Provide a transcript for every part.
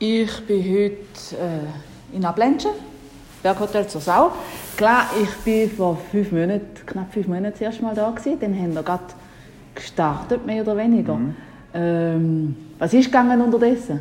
Ich bin heute äh, in Ablenchen, Berghotel zur Sau. Klar, ich bin vor fünf Monaten, knapp fünf Monaten das erste Mal da gewesen. Dann haben wir gerade gestartet, mehr oder weniger. Mhm. Ähm, was ist gegangen unterdessen?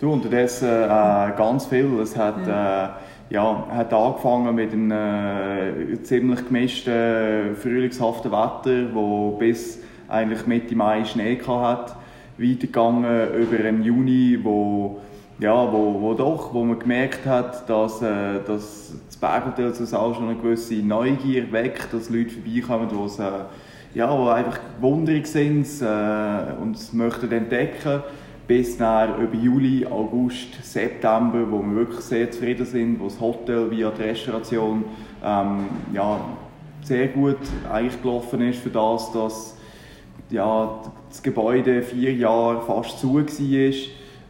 Du, unterdessen äh, ganz viel. Es hat, ja. Äh, ja, hat angefangen mit einem äh, ziemlich gemischten, frühlingshaften Wetter, wo bis eigentlich Mitte Mai Schnee hatte. Weitergegangen über einen Juni, wo ja, wo, wo doch, wo man gemerkt hat, dass, äh, dass das Berghotel zu auch schon eine gewisse Neugier weckt, dass Leute vorbeikommen, die äh, ja, einfach wunderig sind äh, und es möchten entdecken bis nach über Juli, August, September, wo wir wirklich sehr zufrieden sind, wo das Hotel via die Restauration ähm, ja, sehr gut eigentlich gelaufen ist für das, dass ja, das Gebäude vier Jahre fast zu war.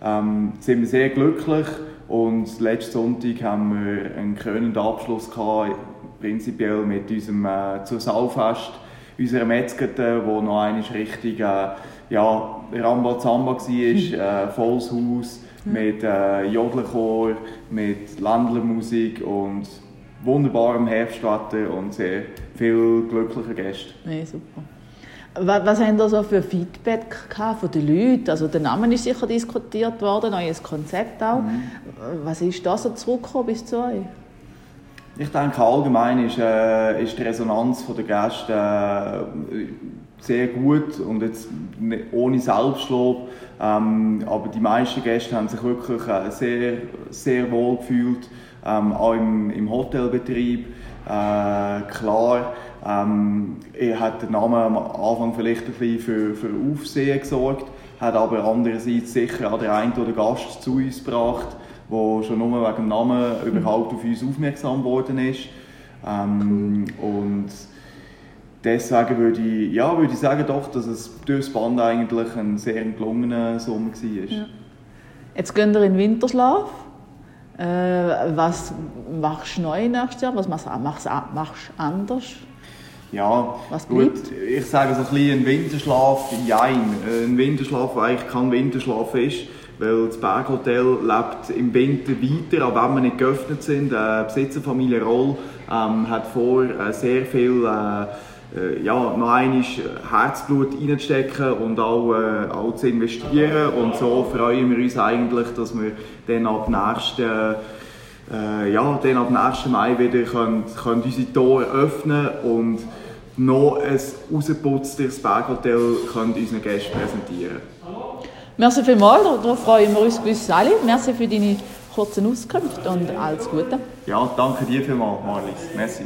Ähm, sind wir sehr glücklich und letzten Sonntag haben wir einen krönenden Abschluss gehabt, prinzipiell mit unserem äh, zur Saufest, unserer Metzgete, wo noch einmal richtig äh, ja, Rambazamba war, äh, volles Haus mit äh, Jodlerchor, mit Ländlermusik und wunderbarem Herbstwetter und sehr viel glücklicher Gäste. Nee, super. Was, was haben da so für Feedback von den Leuten? Also der Name ist sicher diskutiert worden, neues Konzept auch. Mhm. Was ist da so zurückgekommen bis zu euch? Ich denke allgemein ist, äh, ist die Resonanz der Gäste äh, sehr gut und jetzt ohne Selbstlob. Ähm, aber die meisten Gäste haben sich wirklich äh, sehr, sehr wohl gefühlt, ähm, auch im, im Hotelbetrieb. Äh, klar, ähm, er hat der Name am Anfang vielleicht ein bisschen für, für Aufsehen gesorgt, hat aber andererseits sicher auch der ein oder Gast zu uns gebracht, der schon nur wegen dem Namen überhaupt auf uns aufmerksam geworden ist. Ähm, und deswegen würde ich, ja, würde ich sagen doch, dass es durch das Band eigentlich ein sehr gelungener Sommer war. Ja. Jetzt gehen wir in den Winterschlaf. Äh, was machst du neu nächstes Jahr? Was machst du anders? Ja, Was gut, ich sage so ein bisschen ein Winterschlaf, jein. Ein Winterschlaf, der eigentlich kein Winterschlaf ist, weil das Berghotel lebt im Winter weiter, auch wenn wir nicht geöffnet sind. Die Besitzerfamilie Roll ähm, hat vor, äh, sehr viel äh, äh, ja, noch einmal Herzblut reinzustecken und auch, äh, auch zu investieren. Und so freuen wir uns eigentlich, dass wir dann ab nächsten äh, ja, dann ab nächsten Mai wieder können, können unsere Tore öffnen und noch ein rausgeputztes Berghotel können unseren Gästen präsentieren. Merci vielmals, darauf freuen wir uns gewiss alle. Merci für deine kurzen Auskünfte und alles Gute. Ja, danke dir vielmals, Marlies. Merci.